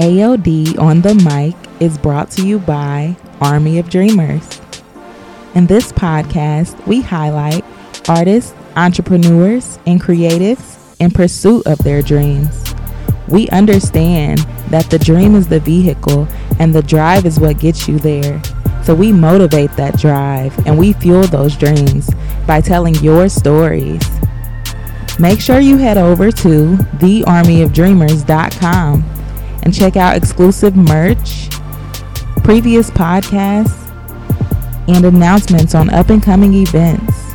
AOD on the mic is brought to you by Army of Dreamers. In this podcast, we highlight artists, entrepreneurs, and creatives in pursuit of their dreams. We understand that the dream is the vehicle and the drive is what gets you there. So we motivate that drive and we fuel those dreams by telling your stories. Make sure you head over to thearmyofdreamers.com and check out exclusive merch, previous podcasts, and announcements on up and coming events.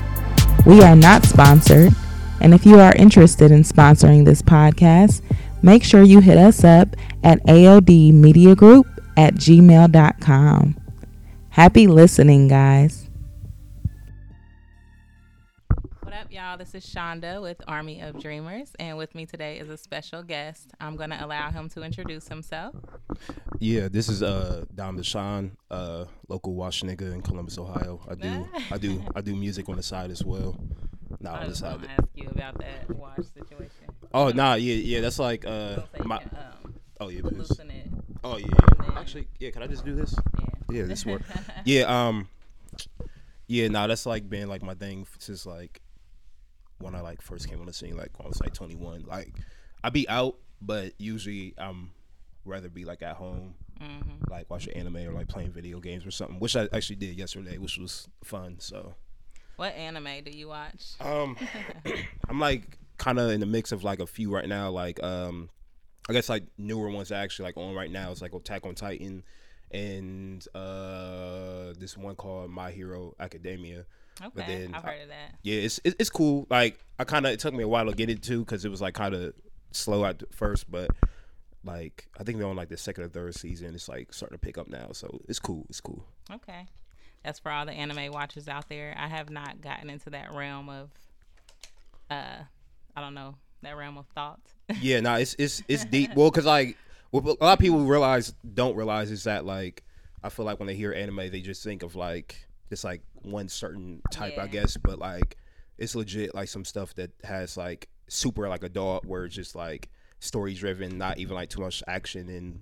We are not sponsored, and if you are interested in sponsoring this podcast, make sure you hit us up at aodmediagroup at gmail.com. Happy listening, guys. Y'all? This is Shonda with Army of Dreamers, and with me today is a special guest. I'm going to allow him to introduce himself. Yeah, this is uh Dom Deshawn, uh local wash nigga in Columbus, Ohio. I do I do I do music on the side as well. Nah, I on the was side. going to ask you about that watch situation. Oh nah, yeah, yeah, that's like uh my can, um, oh yeah, please. Oh yeah, yeah. then- Actually, yeah, can I just do this? Yeah. Yeah, this work. yeah, um yeah, nah, that's like been like my thing since like when I like first came on the scene, like when I was like twenty one. Like I be out, but usually I'm rather be like at home Mm-hmm. like watching anime or like playing video games or something, which I actually did yesterday, which was fun. So, What anime do you watch? um, I'm like kind of in the mix of like a few right now. Like, um, I guess like newer ones actually like on right now. It's like Attack on Titan and uh this one called My Hero Academia. Okay, then I've heard of that. Yeah, it's it's, it's cool. Like I kind of it took me a while to get into because it was like kind of slow at first, but like I think they're on like the second or third season. It's like starting to pick up now, so it's cool. It's cool. Okay. That's for all the anime watchers out there. I have not gotten into that realm of, uh, I don't know, that realm of thought. yeah, no, it's it's it's deep. Well, because like what a lot of people realize don't realize is that like I feel like when they hear anime, they just think of like it's like one certain type, I guess. But like it's legit like some stuff that has like super like adult where it's just like story driven, not even like too much action and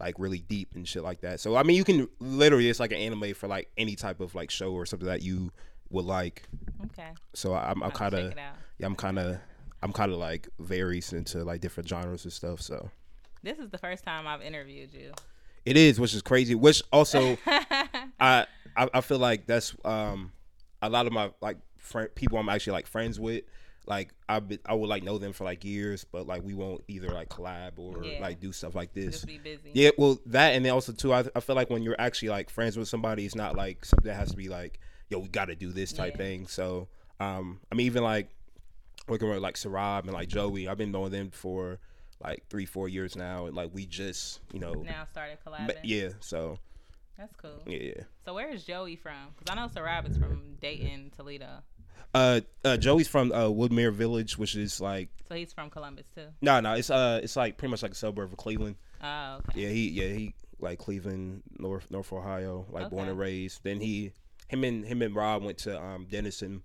like really deep and shit like that. So I mean, you can literally it's like an anime for like any type of like show or something that you would like. Okay. So I'm, I'm kind of yeah, I'm kind of I'm kind of like varies into like different genres and stuff. So This is the first time I've interviewed you. it is, which is crazy. Which also I, I I feel like that's um a lot of my like friend people I'm actually like friends with. Like I be, I would like know them for like years, but like we won't either like collab or Yeah. like do stuff like this. Just be busy. Yeah, well, that and then also too, I, I feel like when you're actually like friends with somebody, it's not like something that has to be like, yo, we got to do this type Yeah. thing. So, um, I mean, even like working with like Sarab and like Joey, I've been knowing them for like three, four years now, and like we just, you know, Now started ma- collabing. yeah. So That's cool. yeah, yeah. So where is Joey from? Because I know Sarab is from Dayton, Toledo. Uh, uh, Joey's from uh, Woodmere Village, which is like So he's from Columbus too. no, no, it's uh, it's like pretty much like a suburb of Cleveland. Oh, okay. Yeah, he yeah he like Cleveland, North North Ohio, like born and raised. Then he him and him and Rob went to um Denison,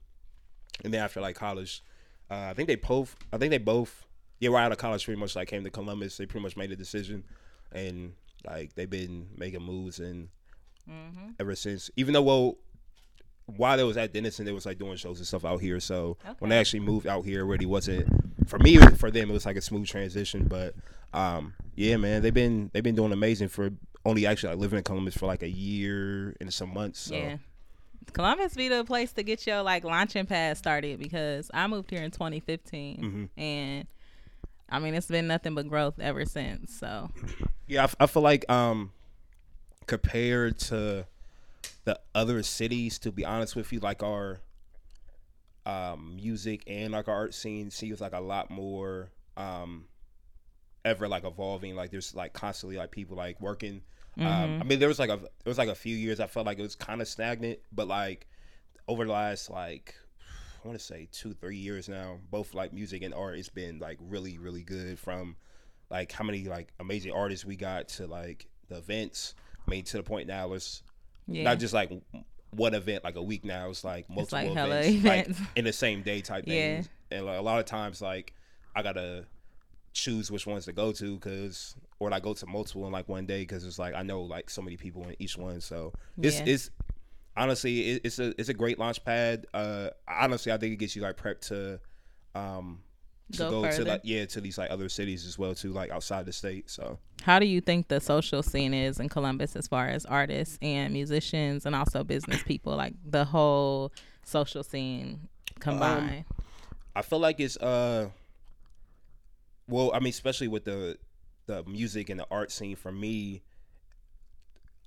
and then after like college, uh, I think they both I think they both yeah right out of college pretty much like came to Columbus. They pretty much made a decision, and like they've been making moves and Mm-hmm. ever since. Even though well. While they was at Denison, they was like doing shows and stuff out here. So when they Okay. actually moved out here, it really wasn't for me. For them, it was like a smooth transition. But um, yeah, man, they've been they've been doing amazing for only actually like living in Columbus for like a year and some months. So. Yeah. Columbus be the place to get your like launching pad started because I moved here in 2015 Mm-hmm. and I mean it's been nothing but growth ever since. So Yeah, I, f- I feel like um, compared to the other cities, to be honest with you, like our um, music and like our art scene seems like a lot more um, ever like evolving. Like there's like constantly like people like working. Um, I mean, there was like a there was like a few years I felt like it was kind of stagnant, but like over the last like I want to say two three years now, both like music and art, it's been like really really good. From like how many like amazing artists we got to like the events. I mean, to the point now it's yeah. not just like one event like a week now. It's like multiple like events, events. like in the same day type Yeah. things. And like, a lot of times, like I gotta choose which ones to go to because or like go to multiple in like one day because it's like I know like so many people in each one. So it's Yeah. it's honestly it, it's a it's a great launch pad. Uh, honestly, I think it gets you like prepped to um to Go go, to like yeah to these like other cities as well too like outside the state. So How do you think the social scene is in Columbus as far as artists and musicians and also business people, like the whole social scene combined? I feel like it's uh well, I mean, especially with the the music and the art scene for me,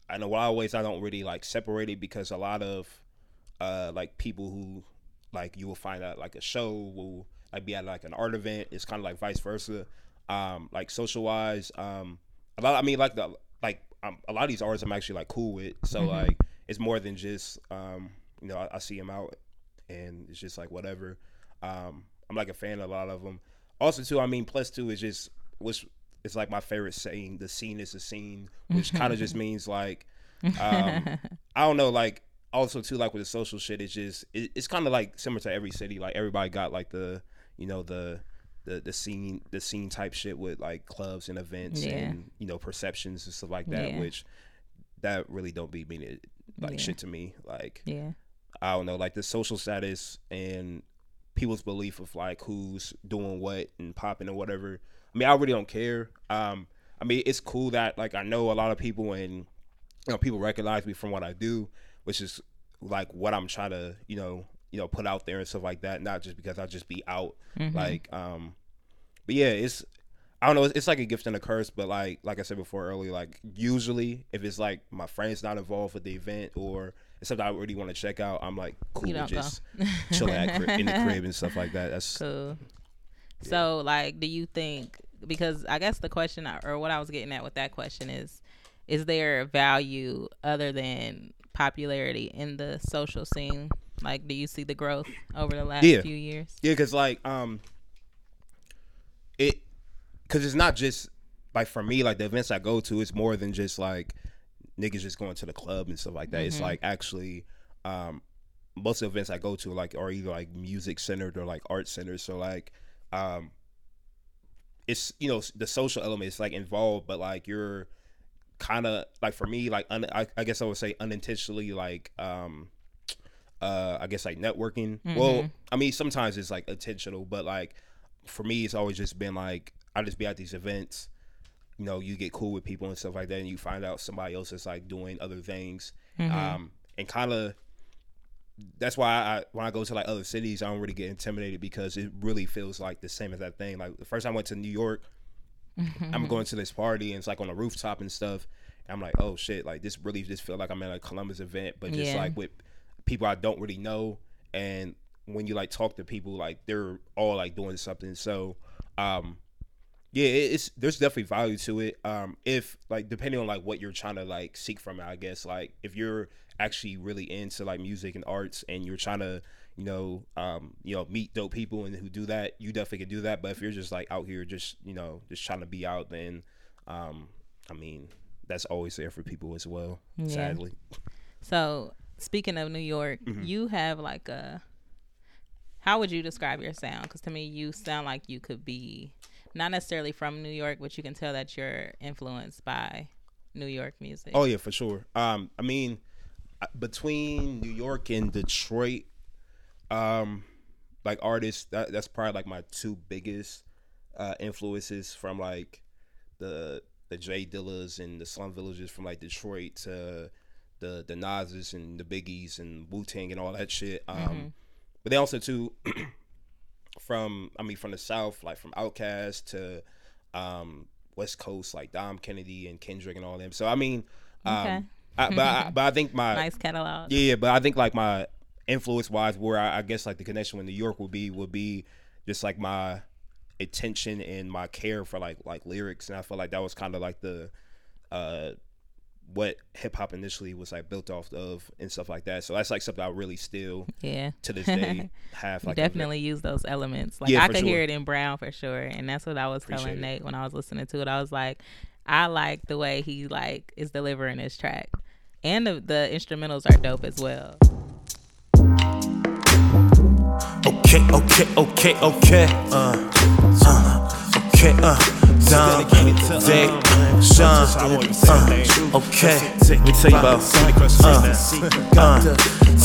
I know a lot of ways I don't really like separate it because a lot of uh like people who like you will find out like a show will like be at like an art event. It's kind of like vice versa. Um, like social wise, um, a lot. I mean, like the like um, a lot of these artists I'm actually like cool with. So like it's more than just um, you know I, I see them out and it's just like whatever. Um, I'm like a fan of a lot of them. Also, too, I mean, plus two is just which is like my favorite saying. The scene is a scene, which kind of just means like um, I don't know, like also too, like with the social shit, it's just it, it's kind of like similar to every city. Like everybody got like the you know the the the scene the scene type shit with like clubs and events Yeah. and you know perceptions and stuff like that, Yeah. which that really don't be meaning like Yeah. shit to me. Like yeah. I don't know, like the social status and people's belief of like who's doing what and popping or whatever. I mean, I really don't care. Um, I mean, it's cool that like I know a lot of people and you know people recognize me from what I do, which is like what I'm trying to you know you know put out there and stuff like that. Not just because i'll just be out like um, but yeah, it's I don't know. It's, it's like a gift and a curse, but like like I said before earlier, like usually if it's like my friends not involved with the event or it's something I really want to check out, I'm like cool You with don't go. just chilling in the crib and stuff like that. That's Cool. So, like, do you think? Because I guess the question, I- or what I was getting at with that question is, is there value other than popularity in the social scene? Like, do you see the growth over the last Yeah. few years? Yeah, because like um, it because it's not just like for me like the events I go to. It's more than just like niggas just going to the club and stuff like that. It's like actually um, most of the events I go to like are either like music centered or like art centered. So like um, it's you know the social element is like involved, but like you're kind of like for me like un- I, I guess I would say unintentionally like um uh I guess like networking. Well, I mean sometimes it's like intentional, but like for me it's always just been like I just be at these events, you know, you get cool with people and stuff like that and you find out somebody else is like doing other things. Um and kind of that's why I when I go to like other cities I don't really get intimidated because it really feels like the same as that thing. Like the first time I went to New York, I'm going to this party and it's like on a rooftop and stuff. And I'm like, oh shit, like this really just feel like I'm at a Columbus event, but just Yeah. like with people I don't really know. And when you like talk to people, like they're all like doing something. So, um, yeah, it's there's definitely value to it. Um, if like depending on like what you're trying to like seek from it, I guess like if you're actually really into like music and arts and you're trying to you know um you know meet dope people and who do that, you definitely can do that. But if you're just like out here just you know just trying to be out, then um, I mean that's always there for people as well. Yeah. Sadly, So, speaking of New York, Mm-hmm. you have like a. How would you describe your sound? Because to me, you sound like you could be not necessarily from New York, but you can tell that you're influenced by New York music. Oh yeah, for sure. Um, I mean, uh, between New York and Detroit, um, like artists, that, that's probably like my two biggest uh, influences from like the the J Dillas and the Slum Villages from like Detroit to the the Nas's and the Biggies and Wu Tang and all that shit. Um, but they also too from I mean from the South, like from Outkast to um, West Coast, like Dom Kennedy and Kendrick and all them. So I mean, um, Okay. I, but I, but I think my nice catalog. yeah, yeah, but I think like my influence wise, where I, I guess like the connection with New York would be would be just like my attention and my care for like like lyrics, and I feel like that was kind of like the uh what hip hop initially was like built off of and stuff like that. So that's like something I really still Yeah. to this day have You like a- definitely use those elements. Like Yeah, I for could hear it in Brown for sure, and that's what I was Appreciate telling it. Nate when I was listening to it. I was like, I like the way he like is delivering his track, and the, the instrumentals are dope as well. Okay, okay, okay, okay. Uh, uh, okay, uh. Dom, Dave, John. I won't even say Uh, okay, let me tell you about. Uh, uh,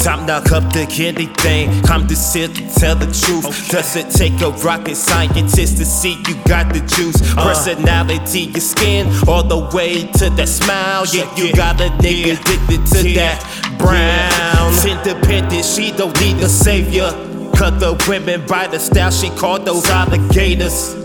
time knock up the candy thing. I'm just here to tell the truth. Does it take a rocket scientist to see you got the juice? Personality, your skin, all the way to that smile. Yeah, you got a nigga addicted to that brown. Independent, she don't need a savior. Cut the women by the style she called those alligators.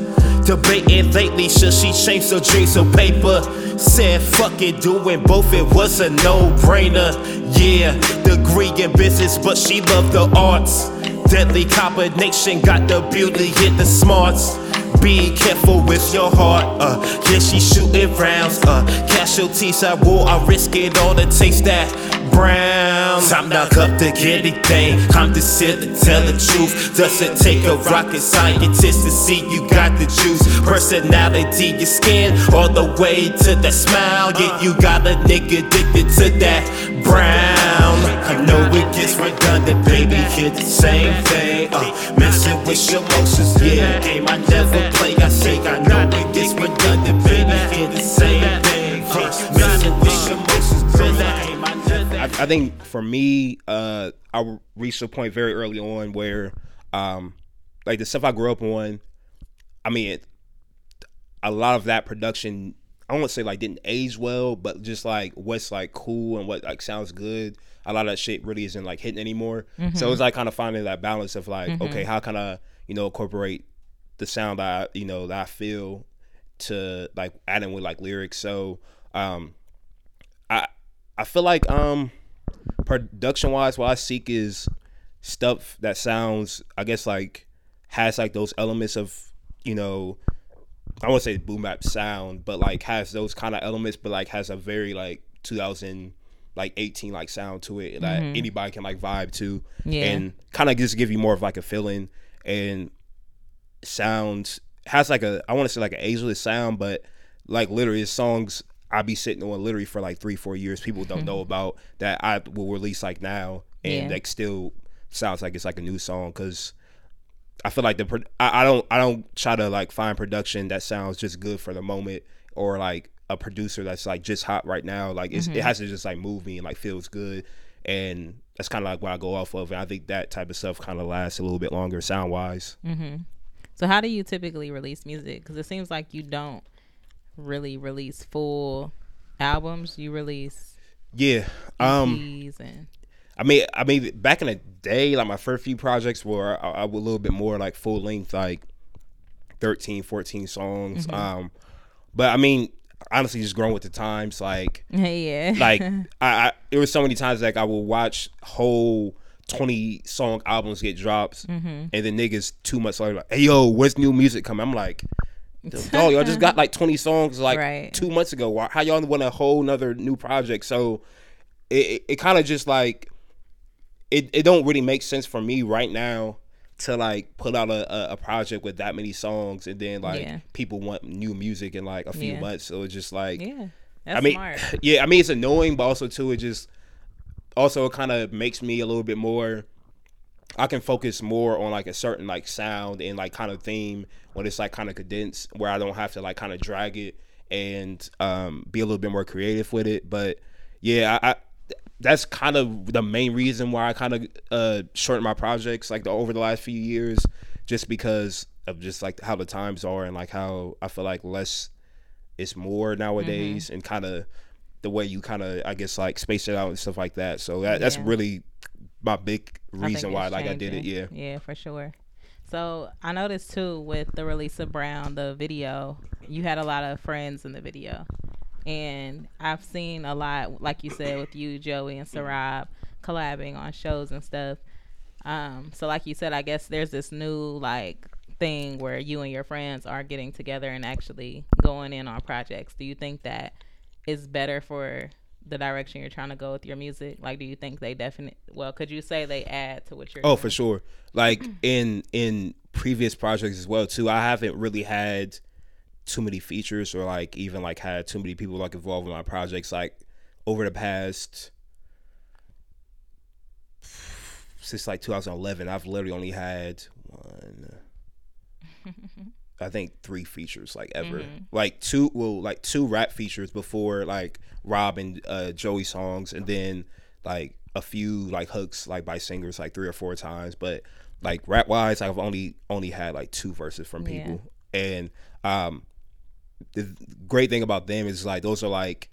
Debating lately, should she change her dreams to paper? Said fuck it, doing both, it was a no-brainer. Yeah, degree in business, but she loved the arts. Deadly combination, got the beauty, hit the smarts. Be careful with your heart, uh, yeah, she shooting rounds, uh, casualties I war, I risk it all to taste that brown. Time knock up the candy thing, I'm just here to tell the truth. Does it take a rocket scientist to see you got the juice? Personality, your skin, all the way to that smile. Yeah, you got a nigga addicted to that brown. I know it gets redundant, baby, hit the same thing. Uh, messing with your emotions, yeah, game I never play. I say I know it gets redundant, baby, hit the same thing. Uh, messing with emotions, baby, I I, I think for me, uh, I reached a point very early on where, um, like the stuff I grew up on, I mean, it, a lot of that production, I won't say like didn't age well, but just like what's like cool and what like sounds good. A lot of that shit really isn't like hitting anymore. So it's like kind of finding that balance of like, okay, how can I, you know, incorporate the sound that I, you know, that I feel to like adding with like lyrics. So, um, I I feel like um production wise what I seek is stuff that sounds I guess like has like those elements of you know I won't say boom bap sound but like has those kind of elements but like has a very like 2000 like 18 like sound to it that anybody can like vibe to Yeah. and kind of just give you more of like a feeling and sounds has like a I want to say like an ageless sound, but like literally it's songs I be sitting on literally for like three four years. People don't know mm-hmm. about that I will release like now, and Yeah. like still sounds like it's like a new song because. I feel like the I, I don't I don't try to like find production that sounds just good for the moment or like a producer that's like just hot right now. Like it's, it mm-hmm. has to just like move me and like feels good, and that's kind of like what I go off of. And I think that type of stuff kind of lasts a little bit longer sound wise. Mm-hmm. So how do you typically release music? Because it seems like you don't really release full albums. You release Yeah. Um. And I mean, I mean, back in the day, like my first few projects were I, I was a little bit more like full length, like 13, 14 songs. Um, but I mean, honestly, just growing with the times, like, yeah, like I, I, there was so many times like I will watch whole. 20 song albums get drops mm-hmm. and then niggas two months later like hey yo where's new music coming i'm like dog y'all just got like 20 songs like Right. two months ago Why- how y'all want a whole nother new project so it, it, it kind of just like it, it don't really make sense for me right now to like put out a, a, a project with that many songs and then like Yeah. people want new music in like a few Yeah. months so it's just like yeah. That's I mean smart. yeah I mean it's annoying but also too it just also it kind of makes me a little bit more I can focus more on like a certain like sound and like kind of theme when it's like kind of condensed where I don't have to like kind of drag it and um be a little bit more creative with it. But yeah I, I that's kind of the main reason why I kind of uh shortened my projects like the, over the last few years just because of just like how the times are and like how I feel like less is more nowadays and kind of the way you kind of I guess like space it out and stuff like that so that, that's really my big reason why like I did it yeah Yeah, for sure. So I noticed too with the release of Brown, the video, you had a lot of friends in the video. And I've seen a lot, like you said, with you, Joey, and Sarab collabing on shows and stuff. Um, so like you said, I guess there's this new like thing where you and your friends are getting together and actually going in on projects. Do you think that is better for the direction you're trying to go with your music? Like, do you think they definitely? Well, could you say they add to what you're? Oh, doing? for sure. Like in in previous projects as well too. I haven't really had too many features or like even like had too many people like involved in my projects. Like over the past since like 2011, I've literally only had one. I think three features like ever. Mm-hmm. Like two well like two rap features before like Rob and uh, Joey songs, and then like a few like hooks like by singers like three or four times. But like rap wise, I've only only had like two verses from Yeah. people, and um, the great thing about them is like those are like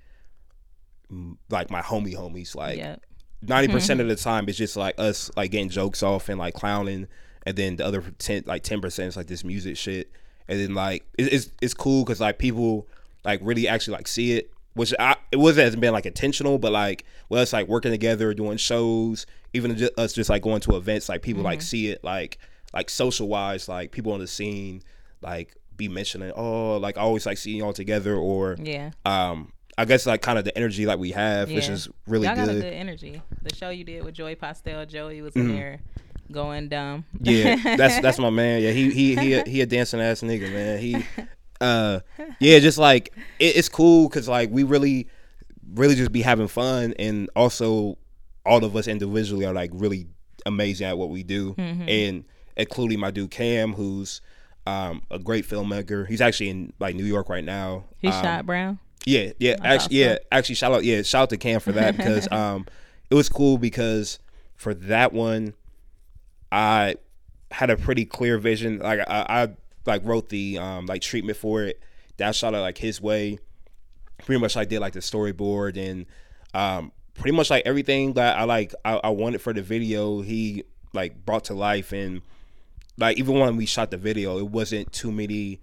like my homie homies like Yep. 90 percent of the time it's just like us like getting jokes off and like clowning, and then the other ten like ten percent is like this music shit, and then like it, it's it's cool because like people like really actually like see it, which I it wasn't hasn't been like intentional, but like well it's like working together doing shows, even ju- us just like going to events, like people like see it like like social wise, like people on the scene like be mentioning oh like I always like seeing y'all together or Yeah. um I guess like kind of the energy like we have, which is really Y'all got a good. good energy. The show you did with Joey Pastel, Joey was in there going dumb. Mm-hmm. Yeah, that's that's my man. Yeah, he he he a, he a dancing ass nigga, man. He, uh, yeah, just like it, it's cool because like we really, really just be having fun, and also all of us individually are like really amazing at what we do, and including my dude Cam, who's um a great filmmaker. He's actually in like New York right now. he Um, shot Brown. yeah, yeah, actually, yeah, actually, shout out, yeah, shout out to Cam for that because um, it was cool because for that one, I had a pretty clear vision. Like I, I like wrote the um like treatment for it. That shot it like his way. Pretty much, I did like the storyboard and um pretty much like everything that I like I, I wanted for the video. He like brought to life and like even when we shot the video, it wasn't too many.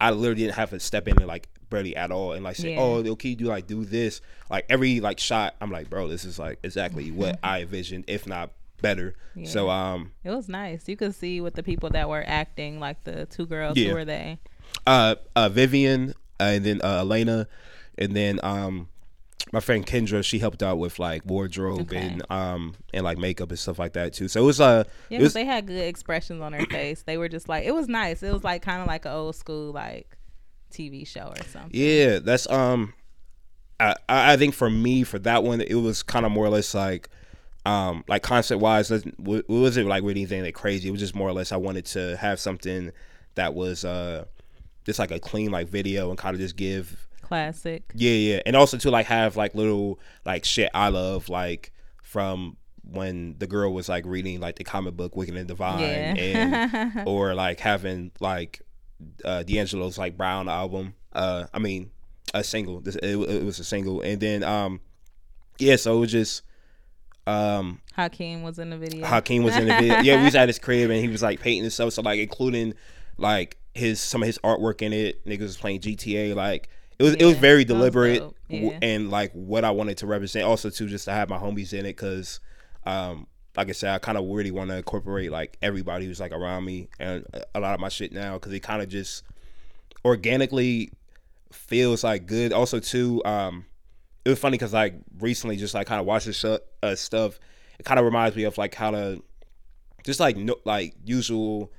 I literally didn't have to step in and like barely at all and like say, Yeah. "Oh, okay, you do like do this." Like every like shot, I'm like, "Bro, this is like exactly what I envisioned, if not better." So um, It was nice. You could see with the people that were acting, like the two girls. Yeah. Who were they? uh, uh Vivian uh, and then uh, Elena, and then um, my friend Kendra, she helped out with like wardrobe Okay. and um and like makeup and stuff like that too. So it was uh, Yeah, was they had good expressions on their face. They were just like, it was nice. It was like kind of like an old school like TV show or something. Yeah, that's um, I I I think for me for that one it was kind of more or less like um like concept wise it wasn't like really anything that crazy. It was just more or less I wanted to have something that was uh just like a clean like video and kind of just give Classic. yeah yeah and also to like have like little like shit I love like from when the girl was like reading like the comic book Wicked and Divine Yeah. and or like having like uh D'Angelo's like Brown album. Uh I mean a single. This it, it was a single. And then um yeah, so it was just um Hakeem was in the video. Hakeem was in the video. Yeah, we was at his crib and he was like painting and stuff. So like including like his some of his artwork in it. Niggas was playing GTA. Like it was it was very that was deliberate Yeah. and like what I wanted to represent. Also too just to have my homies in it because um like I said, I kind of really want to incorporate like everybody who's like around me and a- a lot of my shit now because it kind of just organically feels like good. Also too, um, it was funny because like recently, just like kind of watching sh- uh, stuff, it kind of reminds me of like how to just like no, like usual.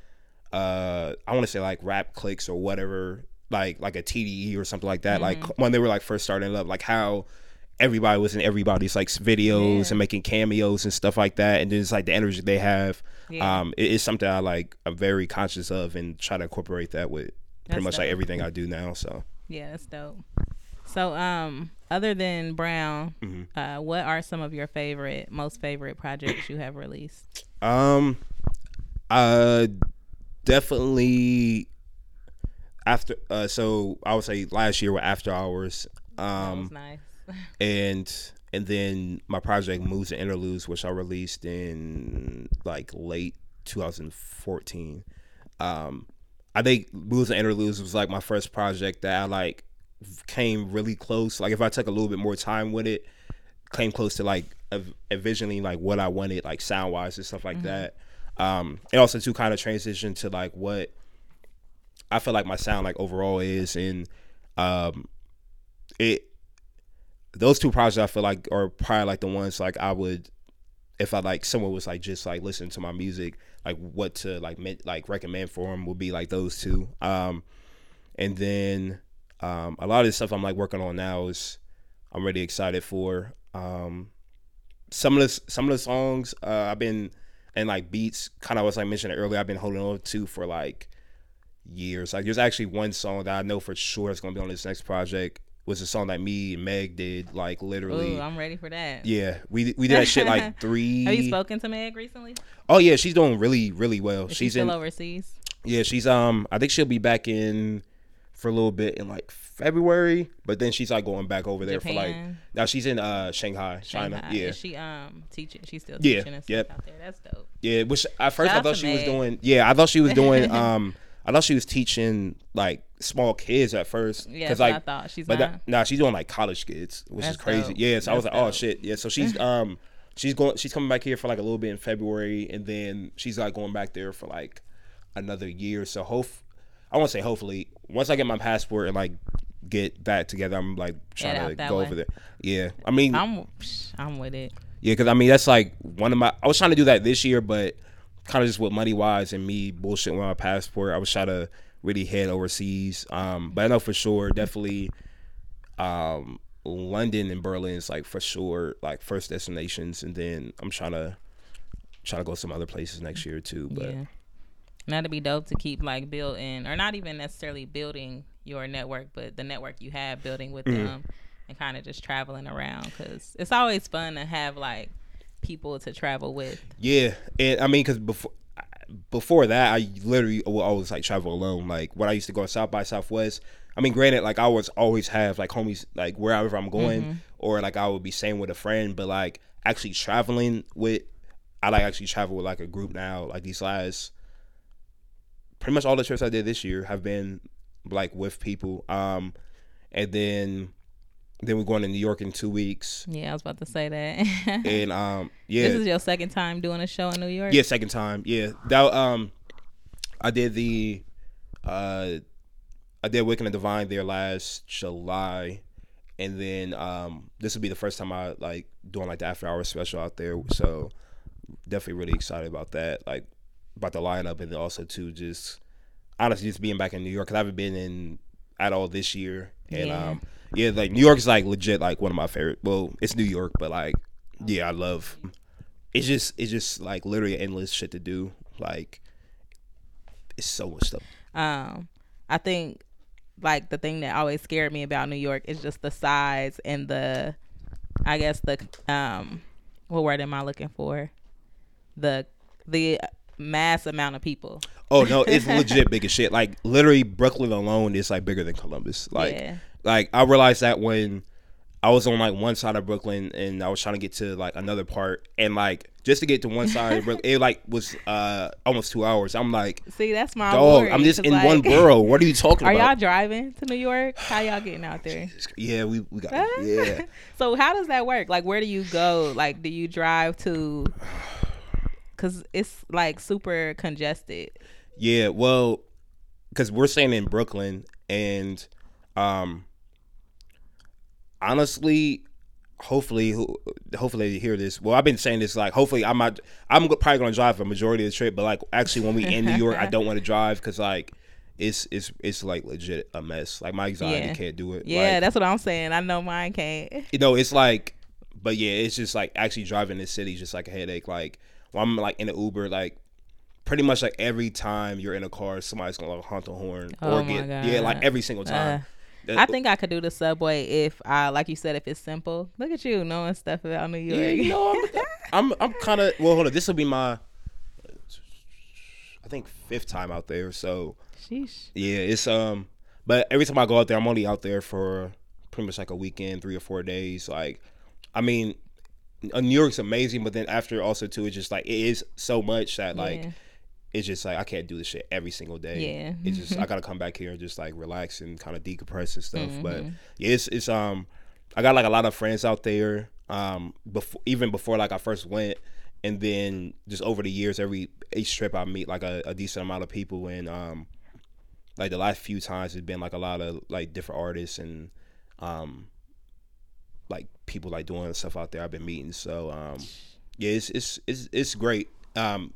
Uh, I want to say like rap clicks or whatever, like like a TDE or something like that. Like when they were like first starting up, like how everybody was in everybody's like videos Yeah. and making cameos and stuff like that, and then it's like the energy they have. Yeah. Um, it is something I like. I'm very conscious of and try to incorporate that with pretty That's much like everything I do now. So. Yeah, that's dope. So, um, other than Brown, Mm-hmm. uh, what are some of your favorite, most favorite projects you have released? Um, uh, definitely after. Uh, so I would say last year were After Hours. That Um, was nice. and and then my project Moves and Interludes, which I released in like late 2014. Um, I think Moves and Interludes was like my first project that I like came really close. Like if I took a little bit more time with it, came close to like envisioning like what I wanted, like sound wise and stuff like that. Um, and also to kind of transition to like what I feel like my sound like overall is, and um, it those two projects I feel like are probably like the ones like I would if I like someone was like just like listening to my music, like what to like meant like recommend for them would be like those two. Um, and then um, a lot of the stuff I'm like working on now is I'm really excited for. Um, some of the some of the songs uh, I've been and like beats kind of was like mentioned earlier I've been holding on to for like years. Like there's actually one song that I know for sure is gonna be on this next project. Was a song that me and Meg did, like literally. Ooh, I'm ready for that. yeah, we we did that shit like three. Have you spoken to Meg recently? Oh yeah, she's doing really really well. Is she she's still in. overseas. Yeah, she's um. I think she'll be back in for a little bit in like February, but then she's like going back over there for like. Now she's in uh Shanghai, China. Shanghai. Yeah, Is she um teaching? She's still Yeah, teaching and stuff yep. out there. That's dope. yeah. Which at first Shout I thought she was doing. Yeah, I thought she was doing. um, I thought she was teaching like small kids at first. Yeah, 'cause, that's like, I thought. She's But that, nah, she's doing like college kids, which is crazy. dope. Yeah, so I was like, That's oh shit. Yeah, so she's um she's going she's coming back here for like a little bit in February, and then she's like going back there for like another year. So hope I won't say hopefully once I get my passport and like get that together, I'm like trying to go way. over there. Yeah, I mean, I'm I'm with it. yeah, because I mean that's like one of my. I was trying to do that this year, but kind of just with money wise and me bullshit with my passport, I was trying to really head overseas. Um, but I know for sure, definitely, um, London and Berlin is like for sure like first destinations, and then I'm trying to try to go some other places next year too. But yeah. And that'd be dope to keep like building, or not even necessarily building your network, but the network you have building with Mm-hmm. them, and kind of just traveling around because it's always fun to have like people to travel with. Yeah, and I mean, because before before that, I literally will always like travel alone. Like when I used to go South by Southwest. I mean, granted, like I was always have like homies like wherever I'm going, or like I would be staying with a friend. But like actually traveling with, I like actually travel with like a group now. Like these last, pretty much all the trips I did this year have been like with people. Um, and then then we're going to New York in two weeks, Yeah, I was about to say that. and um, yeah, This is your second time doing a show in New York. Yeah, second time. Yeah, that um, I did the, uh, I did Wicked and Divine there last July, and then um, this will be the first time I like doing like the after hours special out there. So definitely really excited about that. Like about the lineup, and also too just honestly just being back in New York because I haven't been in at all this year, and Yeah. um, yeah, like New York is like legit like one of my favorite. Well, it's New York, but like yeah, I love it's just it's just like literally endless shit to do. Like it's so much stuff. Um, I think like the thing that always scared me about New York is just the size and the, I guess the um, what word am I looking for? The the mass amount of people. Oh no, it's legit big as shit. Like literally Brooklyn alone is like bigger than Columbus. Like Yeah. like I realized that when I was on like one side of Brooklyn and I was trying to get to like another part and like just to get to one side of Brooklyn, it like was uh almost two hours. I'm like, See, that's my dog, worry, I'm just in one like, borough. What are you talking Are y'all driving to New York? How y'all getting out there? Yeah, we we got yeah. so how does that work? Like, where do you go? Like, do you drive to? Cause it's like super congested. Yeah, well, because we're staying in Brooklyn, and um, honestly, hopefully, hopefully they hear this. Well, I've been saying this like, hopefully, I'm not. I'm probably gonna drive a majority of the trip, but like, actually, when we in New York, I don't want to drive because like, it's it's it's like legit a mess. Like my anxiety Yeah. can't do it. Yeah, Like, that's what I'm saying. I know mine can't. you know, it's like, but yeah, it's just like actually driving this city is just like a headache. Like I'm like in an Uber, like pretty much like every time you're in a car, somebody's gonna like honk the horn Oh or my get yeah, like every single time. That- I think I could do the subway if I, like you said, if it's simple. Look at you knowing stuff about New York. yeah, you know, I'm I'm, I'm kind of well. Hold on, this will be my I think fifth time out there. So Sheesh. yeah, it's um, but every time I go out there, I'm only out there for pretty much like a weekend, three or four days. Like, I mean, uh, New York's amazing, but then after also too, it's just like it is so much that like Yeah. it's just like I can't do this shit every single day. Yeah. it's just I gotta come back here and just like relax and kind of decompress and stuff. But Mm-hmm. yeah, it's it's um, I got like a lot of friends out there. Um, before even before like I first went, and then just over the years, every each trip I meet like a, a decent amount of people, and um, like the last few times it's been like a lot of like different artists and um, people like doing stuff out there. I've been meeting, so um, yeah, it's it's it's it's great. Um,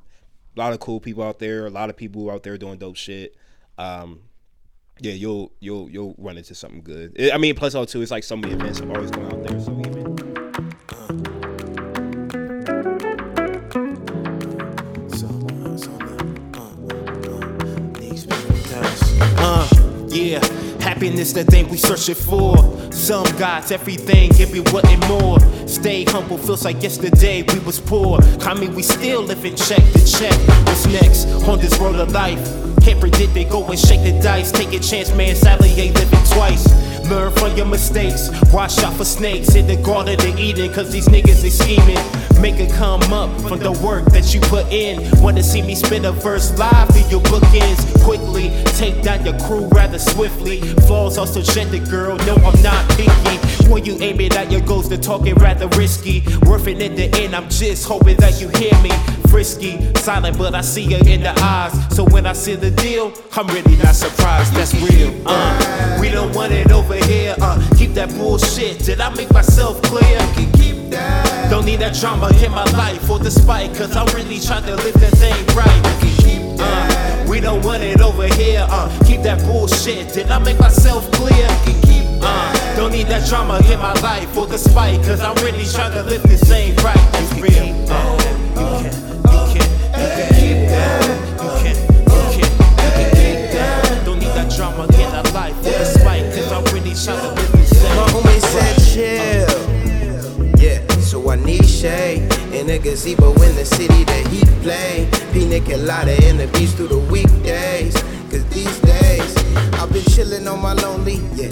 a lot of cool people out there. A lot of people out there doing dope shit. Um, yeah, you'll you'll you'll run into something good. I- I mean, plus all too, it's like so many events I'm always going out there. So even. Yeah, happiness the thing we searching for. Some gods, everything, give me what and more. Stay humble, feels like yesterday we was poor. I mean, we still living check to check. What's next on this road of life? Can't predict it, go and shake the dice. Take a chance, man, sadly ain't living twice. Learn from your mistakes, watch out for snakes. In the garden of Eden, cause these niggas they scheming. Make it come up from the work that you put in. Wanna see me spit a verse live through your bookends. Quickly take down your crew rather swiftly. Flaws check the girl, no, I'm not picky. When you aim it at your goals, the talking rather risky. Worth it in the end, I'm just hoping that you hear me. Frisky, silent, but I see you in the eyes. So when I see the deal, I'm really not surprised. That's Did I make myself clear? Uh, don't need that drama in my life or the spite, cause I'm really trying to live this right. It's real. Uh, you can, you can, you can keep. You can, you can, you can keep that. Don't need that drama in my life or the spite, cause I'm really trying to live this My homie said chill. Yeah, so I need shade in a gazebo in the city that he play. Pina colada in the beach through the weekdays. Chillin' on my lonely, yeah.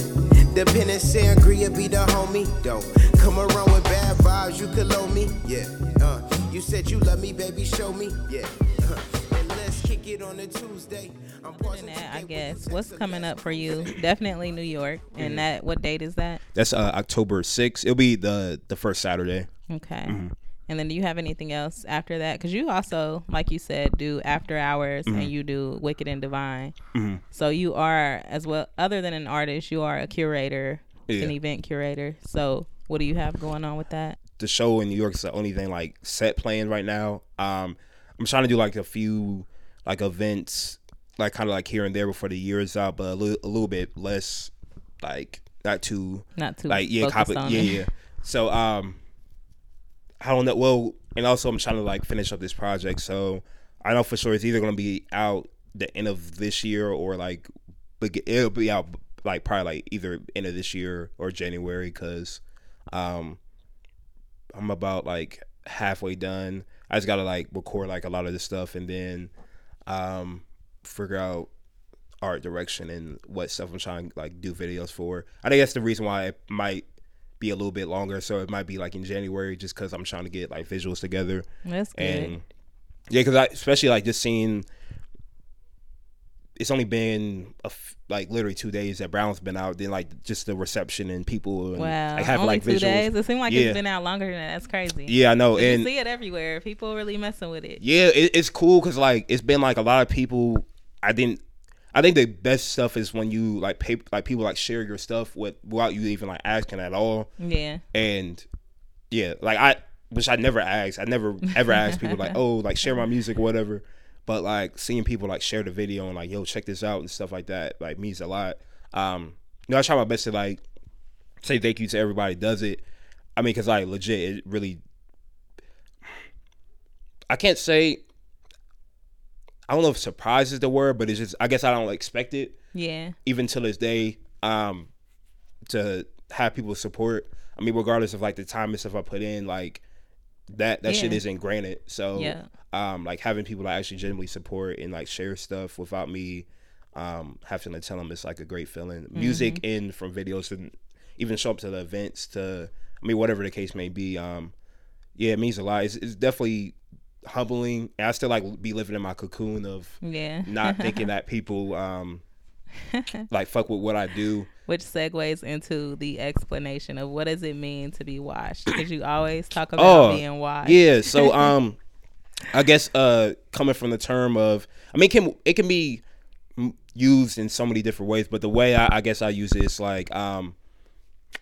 Dependent sangria be the homie. Don't come around with bad vibes, you could low me, yeah. Uh, you said you love me, baby, show me, yeah. Uh, and let's kick it on a Tuesday. I'm pausing that, I guess. What's coming up for you? Definitely New York. And that what date is that? That's uh, October 6th. It'll be the the first Saturday. Okay. Mm-hmm. And then do you have anything else after that? Because you also, like you said, do after hours Mm-hmm. and you do Wicked and Divine. So you are, as well, other than an artist, you are a curator, Yeah. an event curator. So what do you have going on with that? the show in New York is the only thing like set playing right now. Um, I'm trying to do like a few like events, like kind of like here and there before the year is out, but a little, a little bit less, like not too Not too like yeah, focused copy, on yeah, yeah. So um, I don't know. Well, and also I'm trying to like finish up this project, so I know for sure it's either gonna be out the end of this year or like, beg- it'll be out like probably like either end of this year or January, because um, I'm about like halfway done. I just gotta like record like a lot of this stuff and then um figure out art direction and what stuff I'm trying to like do videos for. I think that's the reason why it might be a little bit longer. So it might be like in January just because I'm trying to get like visuals together. That's good. And yeah, because I especially like just seeing it's only been a f- like literally two days that Brown's been out. Then like just the reception and people and wow. like having Only like two visuals. days? It seems like Yeah. it's been out longer than that. That's crazy. Yeah, I know. And you see it everywhere. People really messing with it. yeah, it, it's cool because like it's been like a lot of people. I didn't. I think the best stuff is when you like pay like people like share your stuff with without you even like asking at all. Yeah. And yeah, like I which I never asked. I never ever asked people like, oh, like share my music or whatever. But like seeing people like share the video and like, yo, check this out and stuff like that, like means a lot. Um, you know, I try my best to like say thank you to everybody who does it. I mean, cause like legit, it really. I can't say. I don't know if surprise is the word, but it's just I guess I don't expect it Yeah. even till this day, um, to have people support. I mean, regardless of like the time and stuff I put in, like that that shit isn't granted. So, Yeah. um, like having people that actually genuinely support and like share stuff without me, um, having to tell them it's like a great feeling. Mm-hmm. Music in from videos and even show up to the events to, I mean, whatever the case may be. Um, yeah, it means a lot. It's, it's definitely humbling. And I still like be living in my cocoon of Yeah. not thinking that people um like fuck with what I do. Which segues into the explanation of what does it mean to be washed? Because you always talk about being washed. Oh, Yeah, so um I guess uh coming from the term of I mean it can it can be used in so many different ways, but the way I, I guess I use it is like um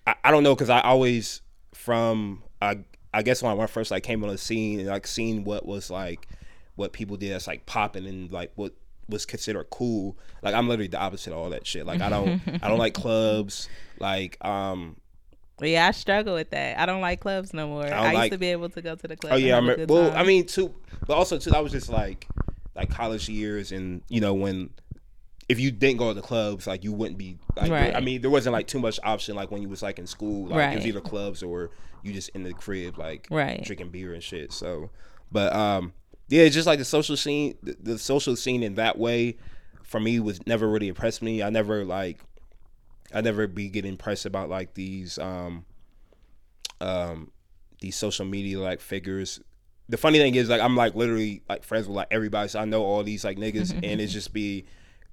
I, I don't know because I always from I I guess when I first like came on the scene and like seeing what was like what people did that's like popping and like what was considered cool. Like I'm literally the opposite of all that shit. Like I don't I don't like clubs. Like um Yeah, I struggle with that. I don't like clubs no more. I, don't used like- to be able to go to the club. Oh yeah, I remember. Well, time. I mean, too, but also too. That was just like like college years, and you know when if you didn't go to the clubs, like you wouldn't be. Like, Right. I mean, there wasn't like too much option like when you was like in school. Like it was Right. either clubs or you just in the crib like Right. drinking beer and shit. So, but um, yeah, it's just like the social scene. The, the social scene in that way, for me, was never really impressed me. I never like, I never be getting impressed about like these um, um, these social media like figures. The funny thing is like I'm like literally like friends with like everybody, so I know all these like niggas, and it's just be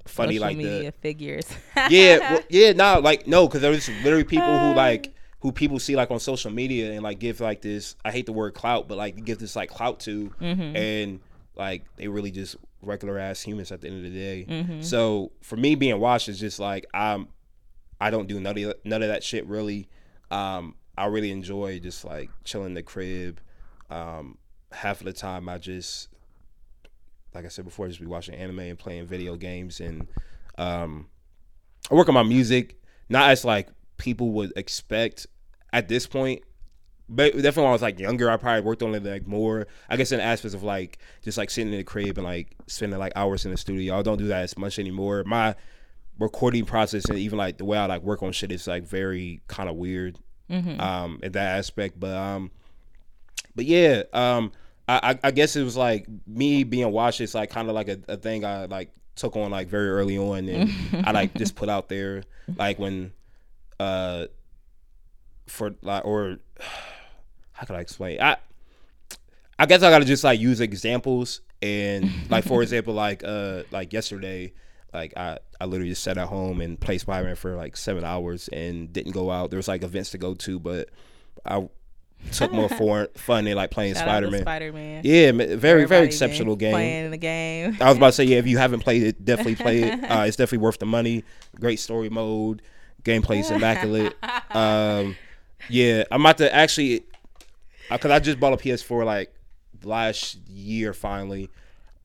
funny Social like media the figures. yeah, well, yeah, no, like no, because there's literally people who like who people see like on social media and like give like this. I hate the word clout, but like give this like clout to, and like they really just regular ass humans at the end of the day. So for me, being watched is just like I'm. I don't do none of none of that shit really. Um, I really enjoy just like chilling in the crib. Um, half of the time, I just like I said before, just be watching anime and playing video games and um, I work on my music, not as like people would expect at this point. But definitely when I was like younger, I probably worked on it like more. I guess in aspects of like just like sitting in the crib and like spending like hours in the studio. I don't do that as much anymore. My recording process and even like the way I like work on shit is like very kind of weird um in that aspect. But um but yeah, um I, I guess it was like me being watched is like kind of like a, a thing I like took on like very early on and I like just put out there like when uh for like or how could I explain I I guess I gotta just like use examples and like for example like uh like yesterday like I I literally just sat at home and played Spider-Man for like seven hours and didn't go out. There was like events to go to, but I took more for, fun in like playing Shout out to Spider-Man. Spider-Man. Yeah, very very Everybody been exceptional game. Playing the game. I was about to say, yeah, if you haven't played it, definitely play it. Uh, it's definitely worth the money. Great story mode, gameplay is immaculate. Um, yeah, I'm about to actually, because I just bought a PS4 like last year finally.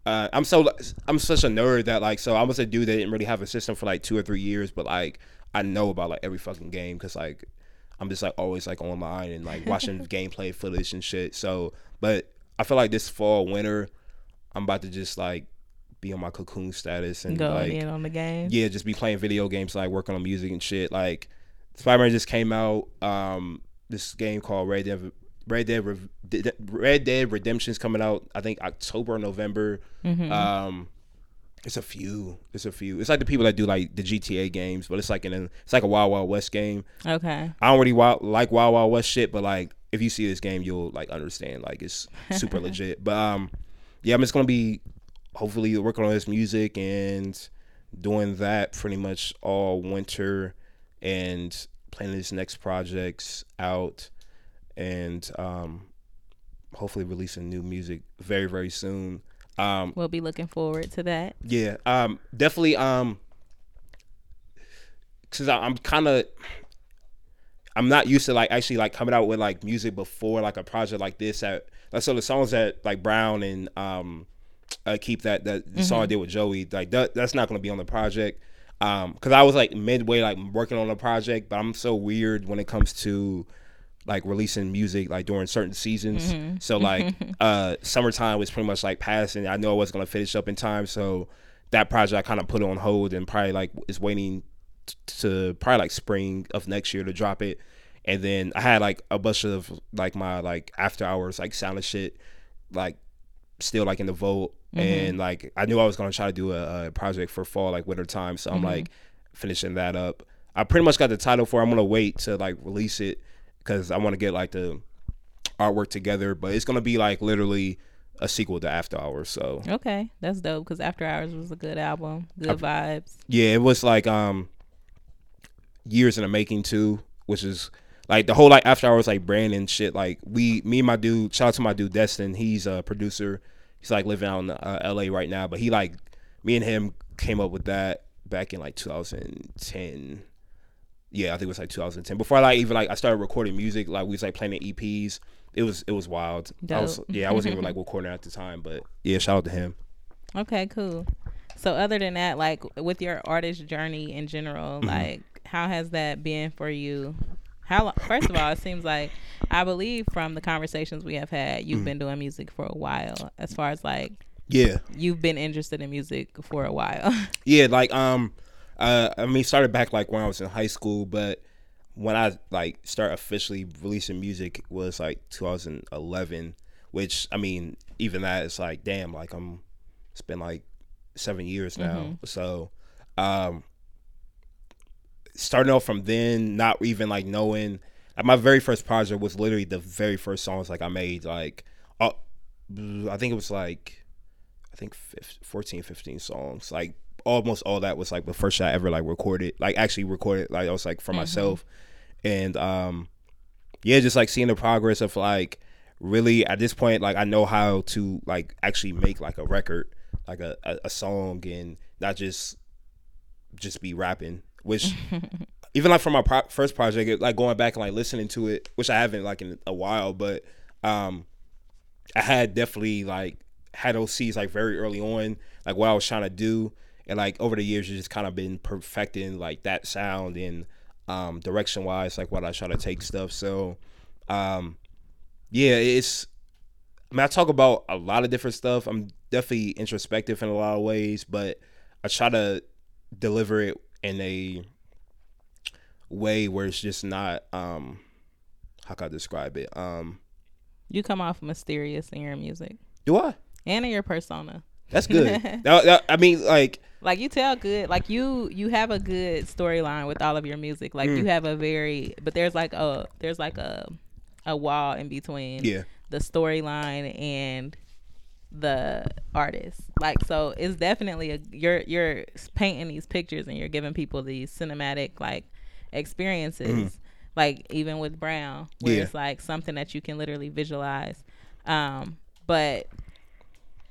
Uh, I'm so I'm such a nerd that like so I was a dude that didn't really have a system for like two or three years, but like I know about like every fucking game because like I'm just like always like online and like watching gameplay footage and shit. So, but I feel like this fall winter, I'm about to just like be on my cocoon status and like in on the game. yeah, just be playing video games, like working on music and shit. Like Spider Man just came out. Um, this game called Red Dead. Red Dead, Red Dead Redemption's coming out. I think October or November. Um, it's a few. It's a few. It's like the people that do like the GTA games, but it's like an it's like a Wild Wild West game. Okay. I don't really wild, like Wild Wild West shit, but like if you see this game, you'll like understand. Like it's super legit. But um, yeah, I'm just gonna be hopefully working on this music and doing that pretty much all winter and planning these next projects out and um hopefully releasing new music very very soon. Um We'll be looking forward to that. yeah, um, definitely. Um, cause I, I'm kind of, I'm not used to like actually like coming out with like music before like a project like this. At like so the songs that like Brown and um, uh, keep that that the song I did with Joey like that, that's not gonna be on the project. Um, cause I was like midway like working on the project, but I'm so weird when it comes to like releasing music like during certain seasons. Mm-hmm. So like uh summertime was pretty much like passing. I know I wasn't gonna finish up in time, so that project I kind of put on hold and probably like is waiting t- to probably like spring of next year to drop it. And then I had like a bunch of like my like after hours like sound of shit like still like in the vault mm-hmm. and like I knew I was gonna try to do a, a project for fall like winter time so I'm mm-hmm. like finishing that up I pretty much got the title for it. I'm gonna wait to like release it because I want to get like the artwork together but it's gonna be like literally a sequel to After Hours so Okay, that's dope. Because After Hours was a good album, good vibes. yeah it was like um years in the making too which is like the whole like after hours like brand and shit like we me and my dude shout out to my dude destin he's a producer he's like living out in uh, la right now but he like me and him came up with that back in like 2010 yeah i think it was like 2010 before i like even like i started recording music like we was like playing the eps it was it was wild I was, yeah i wasn't even like recording at the time but yeah shout out to him Okay, cool. So other than that, like with your artist journey in general, Mm-hmm. like how has that been for you? How lo- first of all, it seems like I believe from the conversations we have had, Mm-hmm. you've been doing music for a while. As far as like Yeah, you've been interested in music for a while. yeah. Like um, uh, I mean, started back like when I was in high school, but when I like start officially releasing music was like 2011, which I mean, even that is like damn, like I'm it's been like seven years now. So, um, starting off from then, not even like knowing. Like my very first project was literally the very first songs like I made. Like, uh, I think it was like, I think 15, 14, 15 songs. Like almost all that was like the first shot I ever like recorded. Like actually recorded. Like I was like for myself, and um, yeah, just like seeing the progress of like really at this point, like I know how to like actually make like a record, like a, a, a song, and not just just be rapping. Which even like from my pro- first project, it, like going back and like listening to it, which I haven't like in a while, but um, I had definitely like had those seeds like very early on, like what I was trying to do, and like over the years, it's just kind of been perfecting like that sound and um, direction wise, like what I try to take stuff. So, um, yeah, it's. I mean, I talk about a lot of different stuff. I'm definitely introspective in a lot of ways, but I try to deliver it in a way where it's just not um how can I describe it? Um you come off mysterious in your music do I? and in your persona. That's good. That- that- I mean like Like you tell good, like you you have a good storyline with all of your music. Like Mm. you have a very, but there's like a there's like a a wall in between Yeah. the storyline and the artist. Like so, it's definitely a you're you're painting these pictures and you're giving people these cinematic like experiences. Like even with Brown, where. Yeah. it's like something that you can literally visualize. Um, but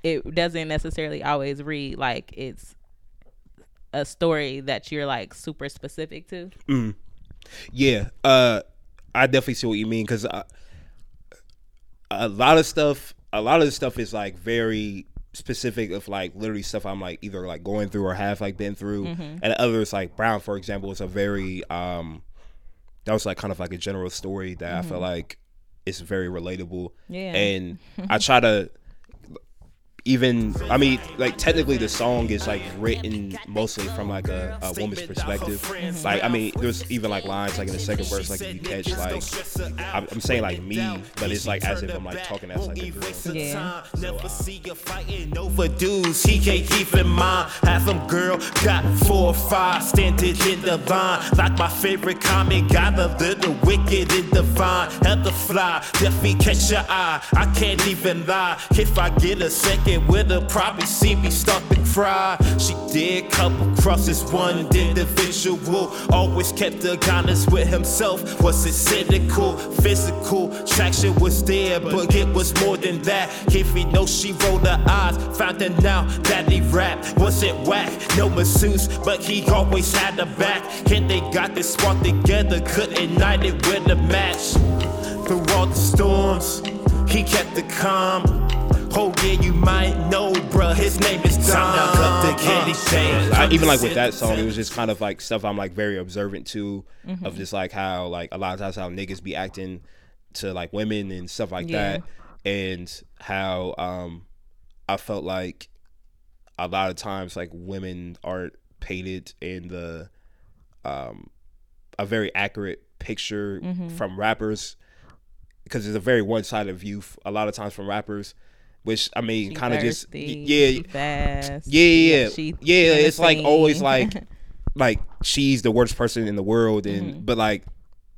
it doesn't necessarily always read like it's a story that you're like super specific to. Yeah, uh, I definitely see what you mean because a lot of stuff, a lot of the stuff is like very specific of like literally stuff I'm like either like going through or have like been through, and others like Brown, for example, is a very um, that was like kind of like a general story that I feel like is very relatable. Yeah. and I try to even I mean like technically the song is like written mostly from like a, a woman's perspective. Like I mean there's even like lines like in the second verse like if you catch like I'm, I'm saying like me, but it's like as if I'm like talking as like a girl. Yeah. Never see you fighting over dudes he can't keep in mind. Half them girl got four or five standing in the line. Like my favorite comic, got a little wicked in the divine. Help the fly, definitely catch your eye. I can't even lie. If I get a second with her, probably see me start to cry. She did couple crosses, one individual. Always kept the honest with himself. Was it cynical, physical? Traction was there, but it was more than that. If he knows she rolled her eyes, found out now that he rap. Was it whack? No masseuse, but he always had a back. And they got this spark together, couldn't ignite it with a match. Through all the storms, he kept it calm. Oh yeah, you might know, bruh. His name is Tom. Up the candy shade. I, even like with that song, it was just kind of like stuff I'm like very observant to, of just like how like a lot of times how niggas be acting to like women and stuff like Yeah. that, and how um I felt like a lot of times like women aren't painted in the um a very accurate picture from rappers because it's a very one-sided view a lot of times from rappers which i mean kind of just yeah fast. yeah, yeah, yeah. yeah it's like always like like she's the worst person in the world and Mm-hmm. but like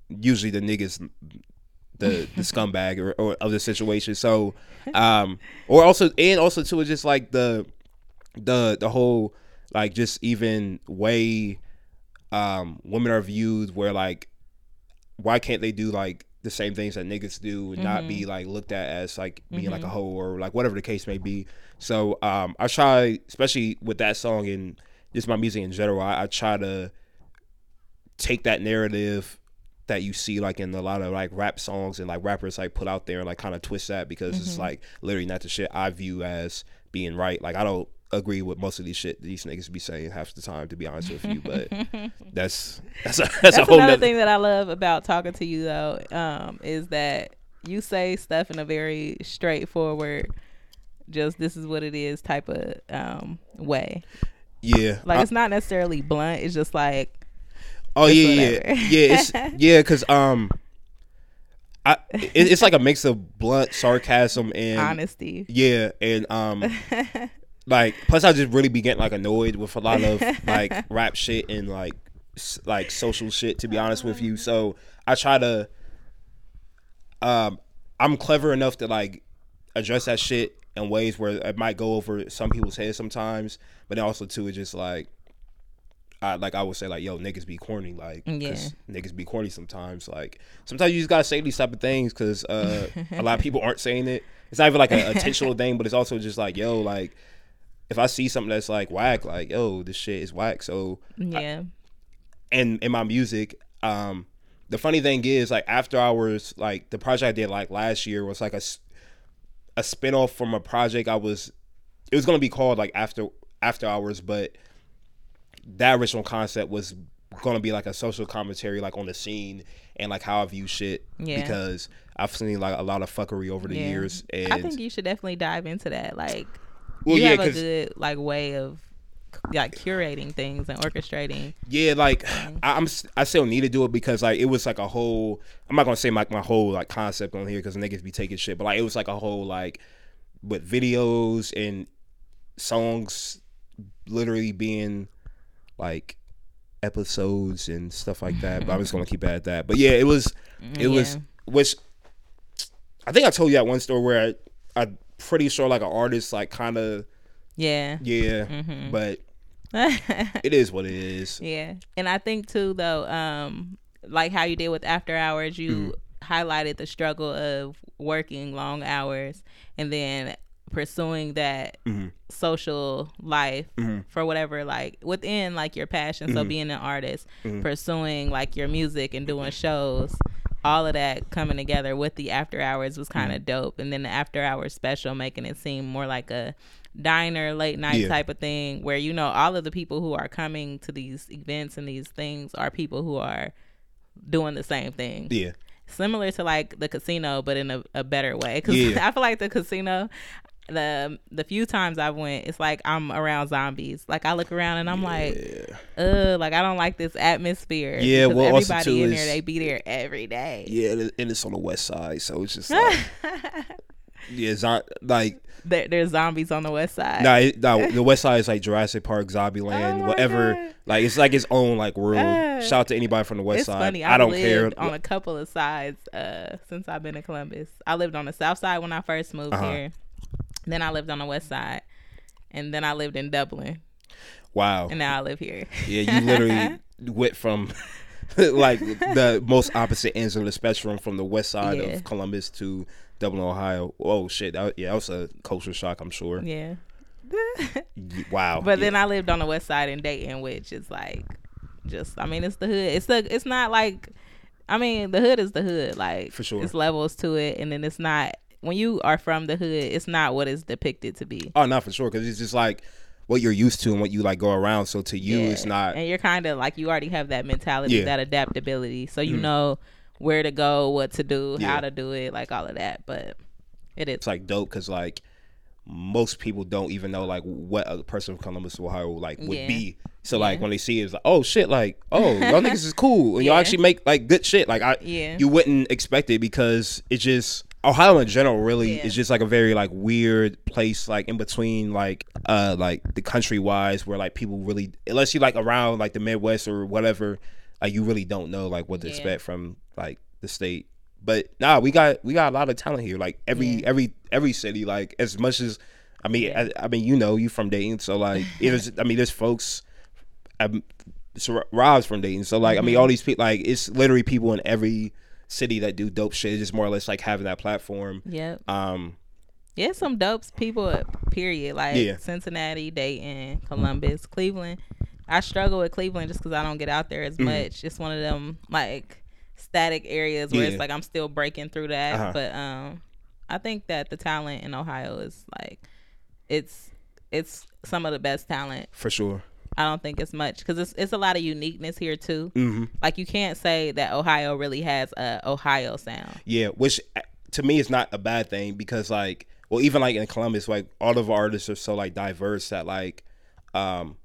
usually the niggas the the scumbag or, or of the situation so um or also and also too it's just like the the the whole like just even way um women are viewed where like why can't they do like the same things that niggas do and not be mm-hmm. like looked at as like being like a mm-hmm. hoe or like whatever the case may be. So um I try especially with that song and just my music in general, I, I try to take that narrative that you see like in a lot of like rap songs and like rappers like put out there and like kind of twist that because it's mm-hmm. like literally not the shit I view as being right. Like I don't agree with most of these shit these niggas be saying half the time to be honest with you, but that's that's a that's, a whole another nother thing that I love about talking to you though, um, is that you say stuff in a very straightforward just this is what it is type of um way. Yeah. Like I- it's not necessarily blunt. It's just like Oh yeah, yeah, yeah. It's yeah, cause um, I it, it's like a mix of blunt sarcasm and honesty. Yeah, and um, like plus I just really be getting like annoyed with a lot of like rap shit and like s- like social shit. To be honest with you, so I try to. Um, I'm clever enough to like address that shit in ways where it might go over some people's heads sometimes, but then also too, it's just like. I, like I would say, like yo, niggas be corny, like 'cause niggas be corny sometimes. Like sometimes you just gotta say these type of things because uh, a lot of people aren't saying it. It's not even like a intentional thing, but it's also just like yo, like if I see something that's like whack, like yo, this shit is whack. So Yeah. and in my music, um, the funny thing is like after hours, like the project I did like last year was like a a spinoff from a project I was. It was gonna be called like after after hours, but that original concept was gonna be like a social commentary like on the scene and like how I view shit Yeah. because I've seen like a lot of fuckery over the Yeah. years and I think you should definitely dive into that. Like, Well, you yeah, have a good like way of like curating things and orchestrating. Yeah, like I, I'm, I still need to do it because like it was like a whole. I'm not gonna say like my whole like concept on here because niggas be taking shit, but like it was like a whole like with videos and songs, literally being like episodes and stuff like that. But I'm just gonna keep at that. But yeah, it was, it was Yeah. which I think I told you that one story where I, I'm pretty sure like an artist like kind of Yeah. yeah, but it is what it is. Yeah. And I think too though, um, like how you did with after hours, you Mm-hmm. highlighted the struggle of working long hours and then pursuing that Mm-hmm. social life for whatever like within like your passion. Mm-hmm. So being an artist, pursuing like your music and doing shows. All of that coming together with the after hours was kind of Mm-hmm. dope, and then the after hours special making it seem more like a diner late night Yeah. type of thing where you know all of the people who are coming to these events and these things are people who are doing the same thing Yeah. similar to like the casino but in a, a better way because Yeah. i feel like the casino the the few times i went it's like i'm around zombies like i look around and i'm like uh like i don't like this atmosphere Yeah, well, also, everybody too, in is- there they be there every day Yeah, and it's on the west side, so it's just like, yeah, not like there, there's zombies on the west side nah, it, nah, the west side is like Jurassic Park, Zombieland, Oh whatever. God. Like it's like its own like world. Ah. Shout out to anybody from the west it's side. funny. I I've don't care. on a couple of sides uh, since I've been in Columbus. I lived on the south side when I first moved Uh-huh. here. Then I lived on the west side, and then I lived in Dublin, wow. and now I live here. Yeah, you literally went from like the most opposite ends of the spectrum from the west side Yeah. of Columbus to Dublin, Ohio. Oh shit! That, yeah, that was a culture shock. I'm sure. yeah. Wow. But Yeah. then I lived on the west side in Dayton, which is like just I mean it's the hood. It's the it's not like I mean the hood is the hood. Like For sure. It's levels to it and then it's not when you are from the hood, it's not what it's depicted to be. Oh, not for sure, because it's just like what you're used to and what you like go around. So to you, it's not. And you're kind of like you already have that mentality, Yeah. Mm. that adaptability, so you know where to go, what to do, Yeah. how to do it, like all of that. But it is it's like dope because like most people don't even know like what a person from Columbus, Ohio, like would Yeah. be. So like when they see it, it's like, oh shit, like oh y'all niggas is cool and y'all actually make like good shit. Like I, Yeah. you wouldn't expect it because it just Ohio in general really Yeah. is just like a very like weird place like in between like uh like the country wise where like people really unless you like around like the Midwest or whatever like you really don't know like what to Yeah. expect from like the state. But nah, we got we got a lot of talent here. Like every Yeah. every every city, like as much as I mean. I, I mean, you know, you from Dayton, so like, it is. I mean, there's folks. Um, so Rob's from Dayton, so like, I mean, all Mm-hmm. these people, like, it's literally people in every city that do dope shit. It's just more or less like having that platform. Yep. Um, Yeah, some dopes people. Period. Like Yeah. Cincinnati, Dayton, Columbus, Cleveland. I struggle with Cleveland just because I don't get out there as Mm-hmm. much. It's one of them like static areas where Yeah. it's like I'm still breaking through that. Uh-huh. But um, I think that the talent in Ohio is like it's it's some of the best talent. for sure. I don't think it's much because it's it's a lot of uniqueness here too. Mm-hmm. Like you can't say that Ohio really has a Ohio sound. Yeah, which uh, to me is not a bad thing because like well even like in Columbus, like all of our artists are so like diverse that like um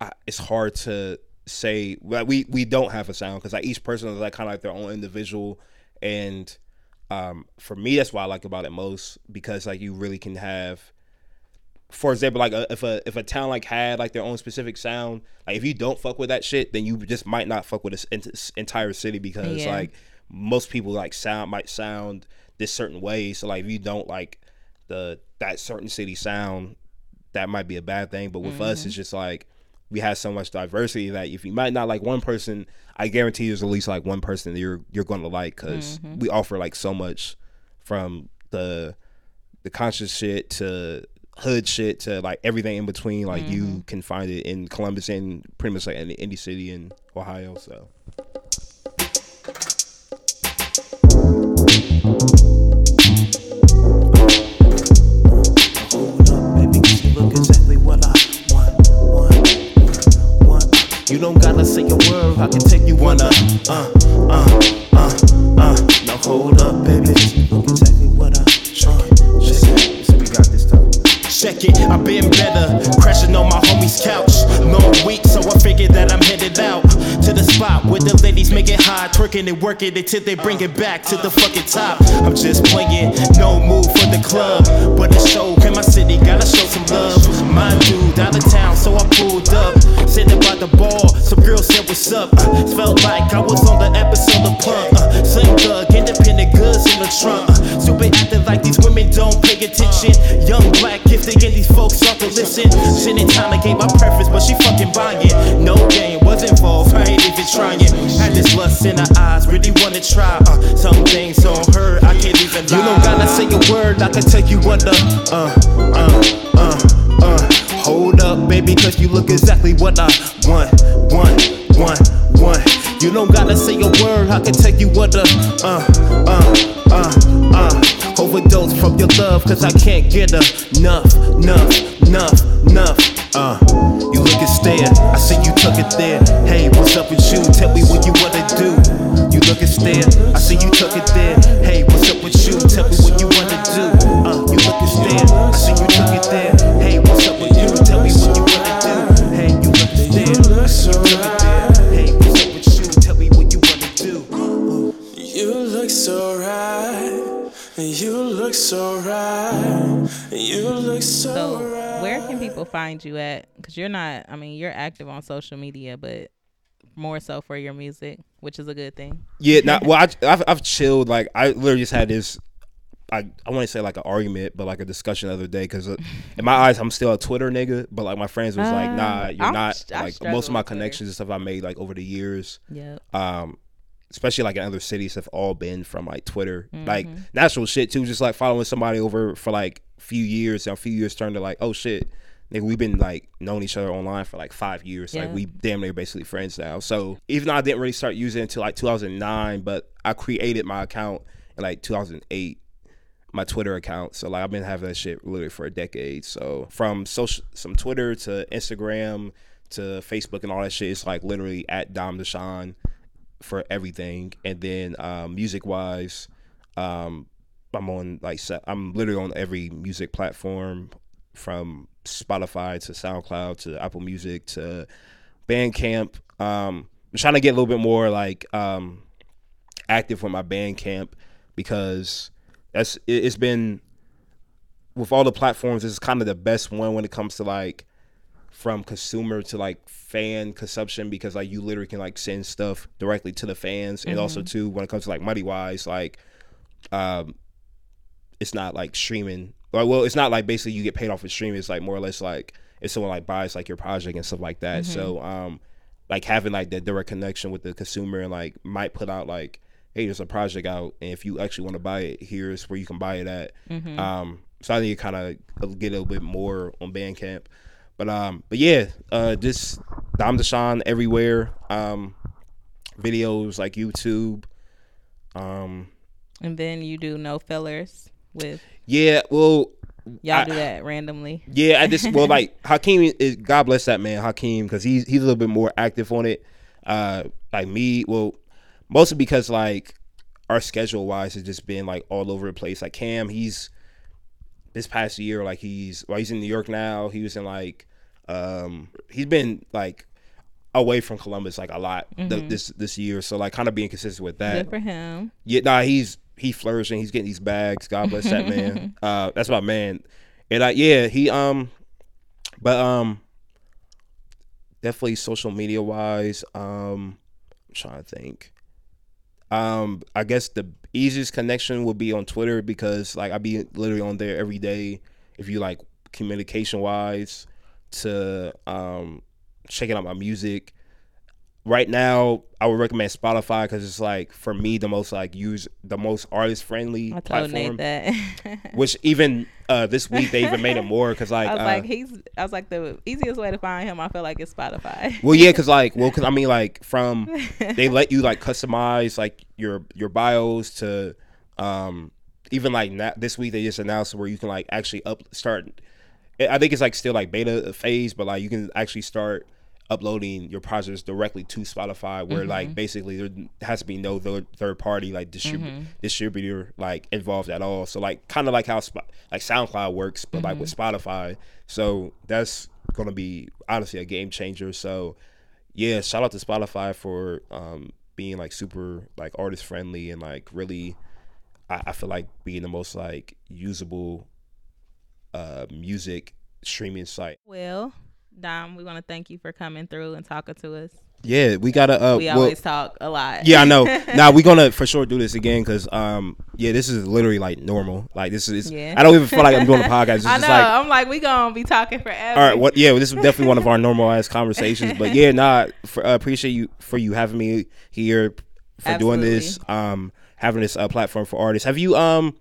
I, it's hard to say like we we don't have a sound because like each person is like kind of like their own individual and um for me that's what I like about it most because like you really can have for example, like uh, if a if a town like had like their own specific sound, like if you don't fuck with that shit, then you just might not fuck with this ent- entire city because Yeah. like most people like sound might sound this certain way. So like if you don't like the that certain city sound, that might be a bad thing. But with us, it's just like we have so much diversity that if you might not like one person, I guarantee there's at least like one person that you're you're going to like because we offer like so much from the the conscious shit to hood shit to like everything in between. Like you can find it in Columbus and pretty much like any, any city in Ohio. So Hold up, baby, 'cause you look exactly what I want, want, want. You don't gotta say a word, I can take you on a uh, uh, uh, uh. Now hold up, baby, 'cause you look exactly what I want. Check it, check it, I've been better. Crashing on my homie's couch. Long week, so I figured that I'm headed out to the spot where the ladies make it high, twerking and working until they bring it back to the fucking top. I'm just playing, no move for the club, but the show in my city, gotta show some love. My dude out of town, so I pulled up, sitting by the bar. Some girl said, "What's up?" Uh, felt like I was on the episode of Pump. Uh, slim thug, independent goods in the trunk. Uh, stupid acting like these women don't pay attention. Young black gifted, and these folks start to listen. In time, I gave my preference, but she fucking buying. No game was involved, I ain't even trying. Had this lust in her eyes, really wanna try. Uh, some things on her, I can't even lie. You don't gotta say a word, I can take you under. Uh, uh, uh, uh. Hold up, baby, cause you look exactly what I want, want, want, want. You don't gotta say a word, I can take you under. Uh, uh, uh, uh. Overdose from your love, cause I can't get enough, enough, enough, enough. Uh, you look stare, I see you tuck it there. Hey, what's up with you? Tell me what you wanna do. You look and stare, I see you tuck it there. Hey, what's up with you? Tell me what you wanna do. Uh, you look and stare, I see you tuck it there. Hey, what's up with you? Tell me what you wanna do. Hey, you look and stare, I see you tuck it there. Hey, what's up with you? Tell me what you wanna do. You look so right. You look so right. You look so, So, right. Where can people find you at? Because you're not, I mean, you're active on social media, but more so for your music, which is a good thing. Yeah, not well. I, I've I've chilled. Like I literally just had this. I I want to say like an argument, but like a discussion the other day because in my eyes I'm still a Twitter nigga, but like my friends was like, Uh, nah, you're I'm not. I like most of my connections and stuff I made like over the years, yeah, um, especially like in other cities have all been from like Twitter, like Mm-hmm. natural shit too. Just like following somebody over for like a few years, and a few years turned to like, oh shit. Nigga, we've been like knowing each other online for like five years. Like we damn near basically friends now. So even though I didn't really start using it until like 2009, but I created my account in like 2008, my Twitter account. So like I've been having that shit literally for a decade. So from social, some Twitter to Instagram to Facebook and all that shit, it's like literally at Dom Deshawn for everything. And then um, music wise, um, I'm on like I'm literally on every music platform from Spotify to SoundCloud to Apple Music to Bandcamp. Um, I'm trying to get a little bit more like um, active with my Bandcamp because that's it, it's been with all the platforms. It's kind of the best one when it comes to like from consumer to like fan consumption because like you literally can like send stuff directly to the fans and also too when it comes to like money wise like um it's not like streaming. Like well it's not like basically you get paid off of streaming. It's like more or less like if someone like buys like your project and stuff like that. So um like having like that direct connection with the consumer and like might put out like hey there's a project out and if you actually want to buy it here's where you can buy it at. Um so i need to kind of get a little bit more on bandcamp but um but yeah uh just dom deshawn everywhere um videos like youtube um And then you do no fillers with yeah well y'all I- do that randomly. Yeah, I just well like Hakeem is God bless that man Hakeem because he's he's a little bit more active on it. Uh, like me, well, mostly because like our schedule wise has just been like all over the place. Like Cam, he's this past year, like he's well, he's in New York now. He was in like um he's been like away from Columbus like a lot th- this this year. So like kind of being consistent with that. Good for him. Yeah, nah, he's he flourishing. He's getting these bags. God bless that man. Uh, that's my man. And like, yeah, he um, but um, definitely social media wise, um, I'm trying to think. Um, I guess the easiest connection would be on Twitter because like I'd be literally on there every day. If you like communication wise, to um, checking out my music. Right now, I would recommend Spotify because it's like for me the most like use the most artist friendly platform. Which even uh, this week they even made it more because like I was uh, like, he's. I was like, the easiest way to find him. I feel like it's Spotify. Well, yeah, cause like, well, cause I mean, like, from they let you like customize like your your bios to, um, even like na- this week they just announced where you can like actually up start. I think it's like still like beta phase, but like you can actually start uploading your projects directly to Spotify, where like mm-hmm. basically there has to be no third, third party like distrib- mm-hmm. distributor like involved at all. So like kind of like how Sp- like SoundCloud works, but like with mm-hmm. Spotify. So that's gonna be honestly a game changer. So yeah, shout out to Spotify for um, being like super like artist friendly and like really, I, I feel like being the most like usable uh, music streaming site. Well, Dom, we want to thank you for coming through and talking to us. Yeah, we gotta. Uh, We well- always talk a lot. yeah, I know. now we're gonna for sure do this again because um yeah, this is literally like normal. Like this is. Yeah. I don't even feel like I'm doing a podcast. It's I know. like I'm like, we gonna be talking forever. All right, what? Yeah, this is definitely one of our normal ass conversations. But yeah, nah, for, uh, appreciate you for you having me here for doing this, um, having this uh, platform for artists. Have you um,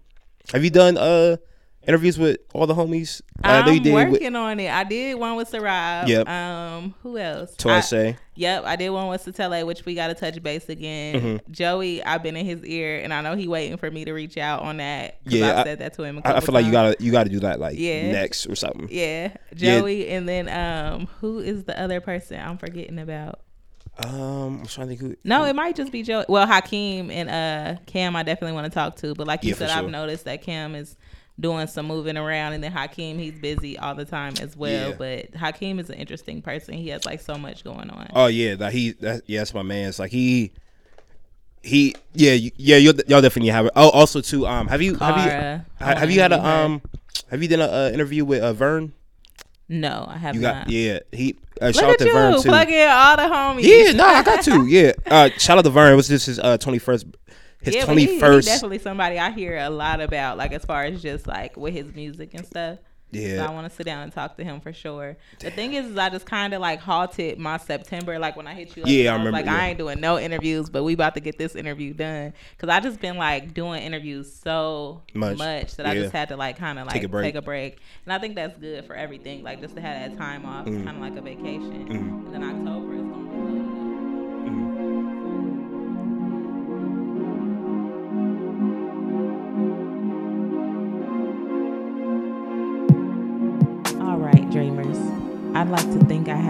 have you done uh interviews with all the homies? Know I'm you did with working on it. I did one with Sarob. Yep. Um, who else? Toise. Yep, I did one with Satele, which we got to touch base again. Mm-hmm. Joey, I've been in his ear, and I know he waiting for me to reach out on that. Yeah, I- said that to him. a I, feel like you gotta you gotta do that like Yeah. next or something. Yeah, Yeah. Joey, and then um, who is the other person I'm forgetting about? Um, I'm trying to think who. No, it might just be Joey. Well, Hakeem and uh Cam, I definitely want to talk to. But like you Yeah, said, I've noticed that Cam is doing some moving around, and then Hakeem, he's busy all the time as well. Yeah. But Hakeem is an interesting person. He has like so much going on. Oh yeah, that he that yeah, that's my man. It's like he. He yeah you- yeah y'all definitely have it. Oh also too um have you have you Cara, ha- have you had a um have you done an uh, interview with uh, Vern? No, I have You not. got yeah. He uh, Look shout out to you, Vern too. plug in all the homies. Yeah, no, I got to. Yeah, uh, shout out to Vern. It was just his uh, twenty first, his Yeah, but he, he definitely somebody I hear a lot about, like as far as just like with his music and stuff. Yeah. So I want to sit down and talk to him for sure. The thing is, is I just kind of like halted my September, like when I hit you. Up, Yeah, I remember, Like yeah. I ain't doing no interviews, but we about to get this interview done because I just been like doing interviews so Much. much, that I just had to like kind of like Take a break. take a break, and I think that's good for everything. Like just to have that time off, Mm. kind of like a vacation. Mm. And then October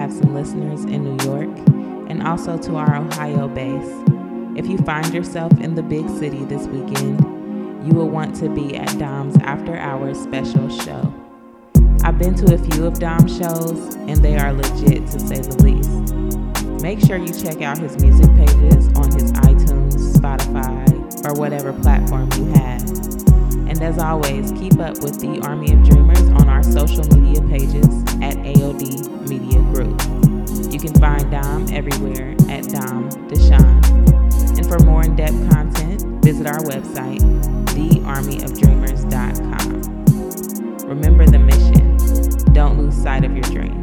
have some listeners in New York and also to our Ohio base. If you find yourself in the big city this weekend, you will want to be at Dom's After Hours special show. I've been to a few of Dom's shows and they are legit to say the least. Make sure you check out his music pages on his iTunes, Spotify, or whatever platform you have. And as always, keep up with the Army of Dreamers on our social media pages at AOD Media Group. You can find Dom everywhere at Dom Deshawn. And for more in depth content, visit our website, thearmyofdreamers.com. Remember the mission don't lose sight of your dream.